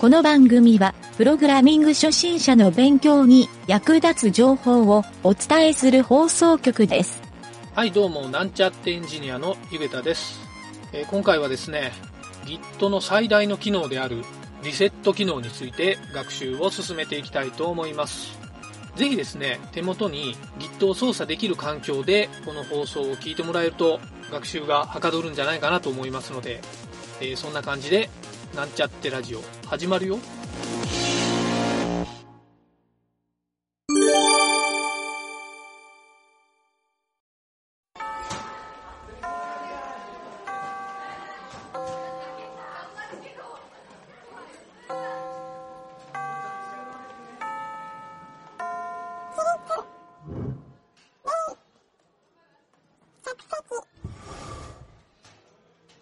この番組は、プログラミング初心者の勉強に役立つ情報をお伝えする放送局です。はい、どうも、なんちゃってエンジニアのゆげたです。えー今回はですね、Git の最大の機能であるリセット機能について学習を進めていきたいと思います。ぜひですね、手元に Git を操作できる環境でこの放送を聞いてもらえると学習がはかどるんじゃないかなと思いますので、えーそんな感じで、なんちゃってラジオ始まるよ。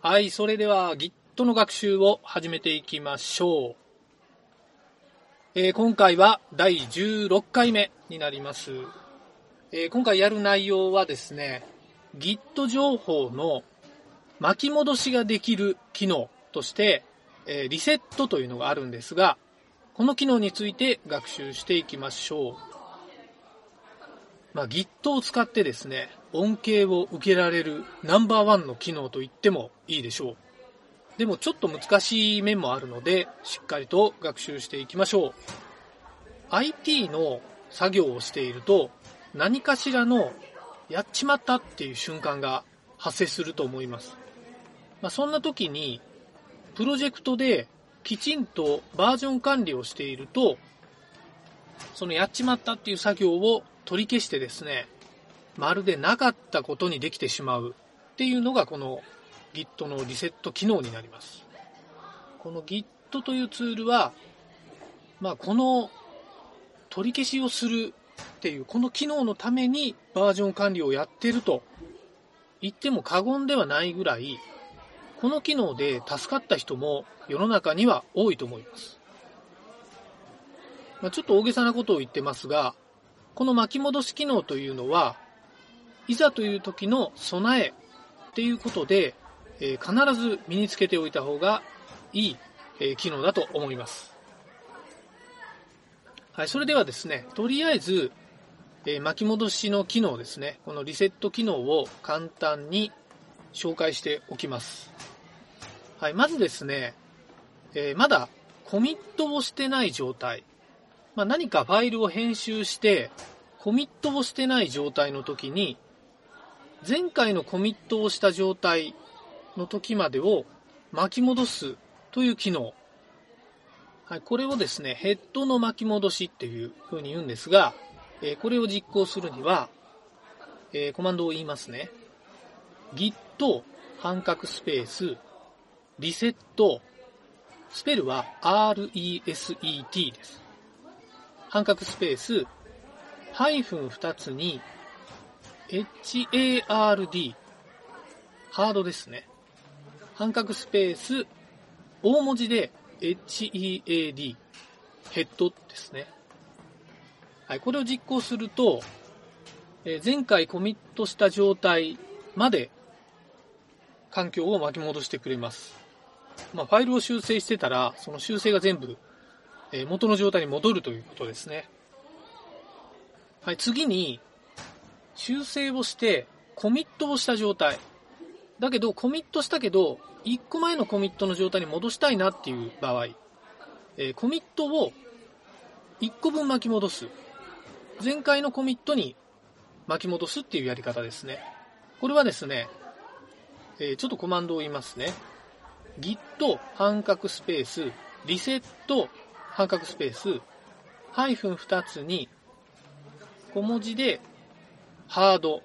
はい、それではギトの学習を始めていきましょう。えー今回は第16回目になります。えー今回やる内容はですね、Git 情報の巻き戻しができる機能として、えーリセットというのがあるんですが、この機能について学習していきましょう。まあ、Git を使ってですね、恩恵を受けられるナンバーワンの機能と言ってもいいでしょう。でもちょっと難しい面もあるので、しっかりと学習していきましょう。IT の作業をしていると、何かしらのやっちまったっていう瞬間が発生すると思います。まあ、そんな時に、プロジェクトできちんとバージョン管理をしていると、そのやっちまったっていう作業を取り消してですね、まるでなかったことにできてしまうっていうのがこの Git のリセット機能になります。この Git というツールは、まあこの取り消しをするっていうこの機能のためにバージョン管理をやってると言っても過言ではないぐらい、この機能で助かった人も世の中には多いと思います。まあ、ちょっと大げさなことを言ってますが、この巻き戻し機能というのは、いざという時の備えっていうことで、えー必ず身につけておいた方がいい、えー機能だと思います。はい、それではですね、とりあえず、えー巻き戻しの機能ですね、このリセット機能を簡単に紹介しておきます。はい、まずですね、えまだコミットをしてない状態、まあ、何かファイルを編集して、コミットをしてない状態の時に、前回のコミットをした状態の時までを巻き戻すという機能。はい、これをですね、ヘッドの巻き戻しっていう風に言うんですが、えこれを実行するには、えコマンドを言いますね。git 半角スペース、リセット、スペルは reset です。半角スペース、ハイフン2つに、hard、ハードですね。半角スペース、大文字で head、ヘッドですね。はい、これを実行すると、え前回コミットした状態まで環境を巻き戻してくれます。まあ、ファイルを修正してたら、その修正が全部え元の状態に戻るということですね。はい、次に、修正をして、コミットをした状態。だけど、コミットしたけど、1個前のコミットの状態に戻したいなっていう場合、えーコミットを1個分巻き戻す。前回のコミットに巻き戻すっていうやり方ですね。これはですね、えーちょっとコマンドを言いますね。git 半角スペース、リセット半角スペース、ハイフン2つに、小文字で、ハード、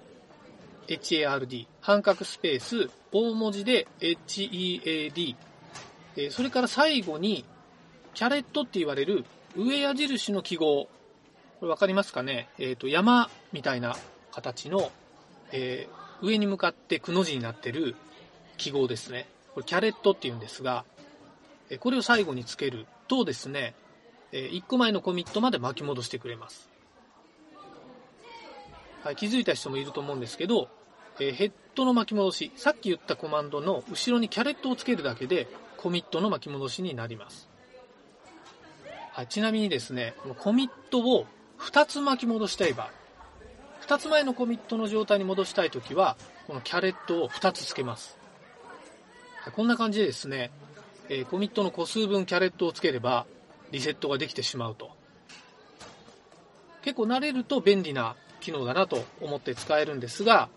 hard、半角スペース、大文字で head、えそれから最後に、キャレットって言われる上矢印の記号。これわかりますかね？えっ、と、山みたいな形の、えー上に向かってくの字になってる記号ですね。これキャレットって言うんですが、これを最後につけるとですね、1個前のコミットまで巻き戻してくれます。はい、気づいた人もいると思うんですけど、えーヘッドの巻き戻し、さっき言ったコマンドの後ろにキャレットをつけるだけで、コミットの巻き戻しになります。はい、ちなみにですね、このコミットを2つ巻き戻したい場合、2つ前のコミットの状態に戻したいときは、このキャレットを2つつけます。はい、こんな感じでですね、えー、コミットの個数分キャレットをつければ、リセットができてしまうと。結構慣れると便利な機能だなと思って使えるんですが、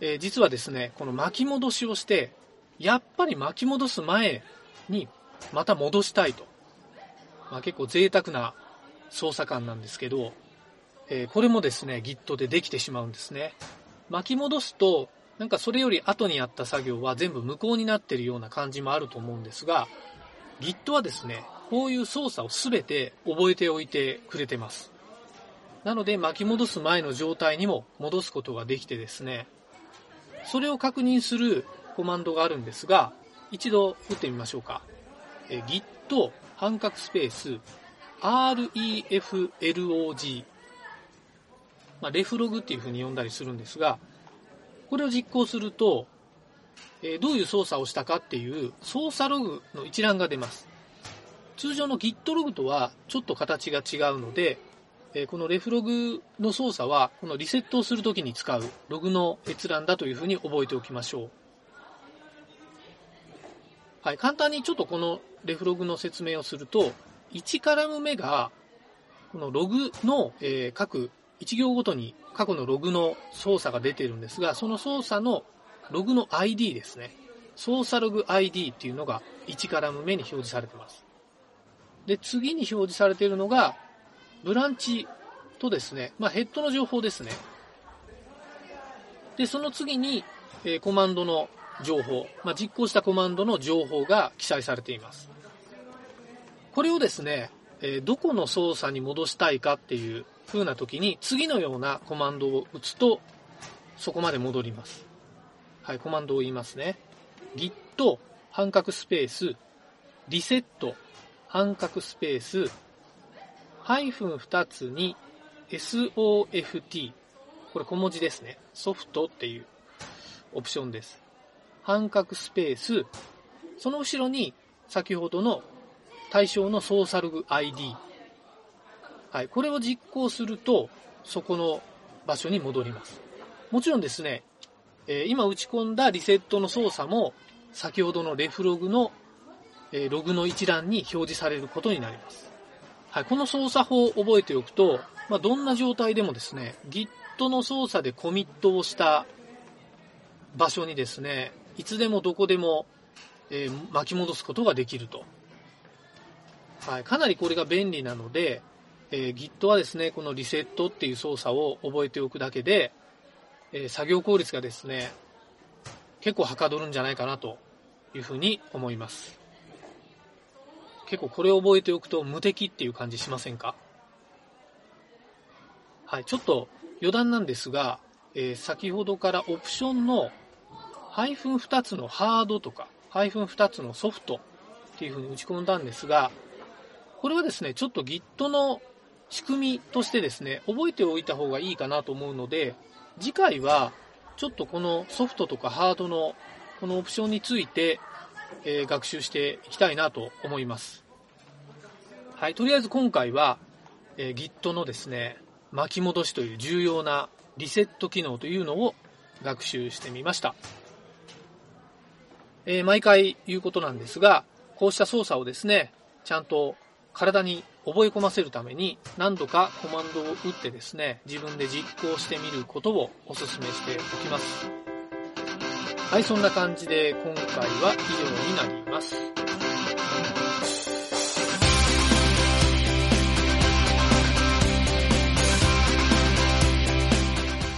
えー、実はですね、この巻き戻しをして、やっぱり巻き戻す前にまた戻したいと。まあ、結構贅沢な操作感なんですけど、えー、これもですね、Git でできてしまうんですね。巻き戻すと、なんかそれより後にやった作業は全部無効になってるような感じもあると思うんですが、Git はですね、こういう操作を全て覚えておいてくれてます。なので巻き戻す前の状態にも戻すことができてですね、それを確認するコマンドがあるんですが、一度打ってみましょうか。git 半角スペース reflog まあ、レフログっていう風に呼んだりするんですが、これを実行すると、えどういう操作をしたかっていう操作ログの一覧が出ます。通常の Git ログとはちょっと形が違うので、えこのレフログの操作は、このリセットをするときに使うログの閲覧だというふうに覚えておきましょう。はい、簡単にちょっとこのレフログの説明をすると、1カラム目が、このログの、えー、各1行ごとに過去のログの操作が出てるんですが、その操作のログの ID ですね。操作ログ ID っていうのが1カラム目に表示されてます。で、次に表示されているのが、ブランチとですね、まあ、ヘッドの情報ですね。で、その次に、えー、コマンドの情報、まあ、実行したコマンドの情報が記載されています。これをですね、えー、どこの操作に戻したいかっていう風な時に、次のようなコマンドを打つと、そこまで戻ります。はい、コマンドを言いますね。git 半角スペース、リセット半角スペース、ハイフン2つに soft。これ小文字ですね。ソフトっていうオプションです。半角スペース、その後ろに先ほどの対象のソーサルグ ID。はい。これを実行すると、そこの場所に戻ります。もちろんですね、えー、今打ち込んだリセットの操作も、先ほどのレフログの、えー、ログの一覧に表示されることになります。はい、この操作法を覚えておくと、まあ、どんな状態でもですね、Git の操作でコミットをした場所にですね、いつでもどこでも、えー、巻き戻すことができると。はい、かなりこれが便利なので、えー、Git はですね、このリセットっていう操作を覚えておくだけで、えー、作業効率がですね、結構はかどるんじゃないかなというふうに思います。結構これを覚えておくと無敵っていう感じしませんか？はい、ちょっと余談なんですが、えー、先ほどからオプションのハイフン2つのハードとか、ハイフン2つのソフトっていう風に打ち込んだんですが、これはですね、ちょっと Git の仕組みとしてですね、覚えておいた方がいいかなと思うので、次回はちょっとこのソフトとかハードのこのオプションについて、えー、学習していきたいなと思います。はい、とりあえず今回は、えー、Git のですね、巻き戻しという重要なリセット機能というのを学習してみました。えー、毎回言うことなんですが、こうした操作をですね、ちゃんと体に覚え込ませるために何度かコマンドを打ってですね、自分で実行してみることをお勧めしておきます。はい、そんな感じで今回は以上になります。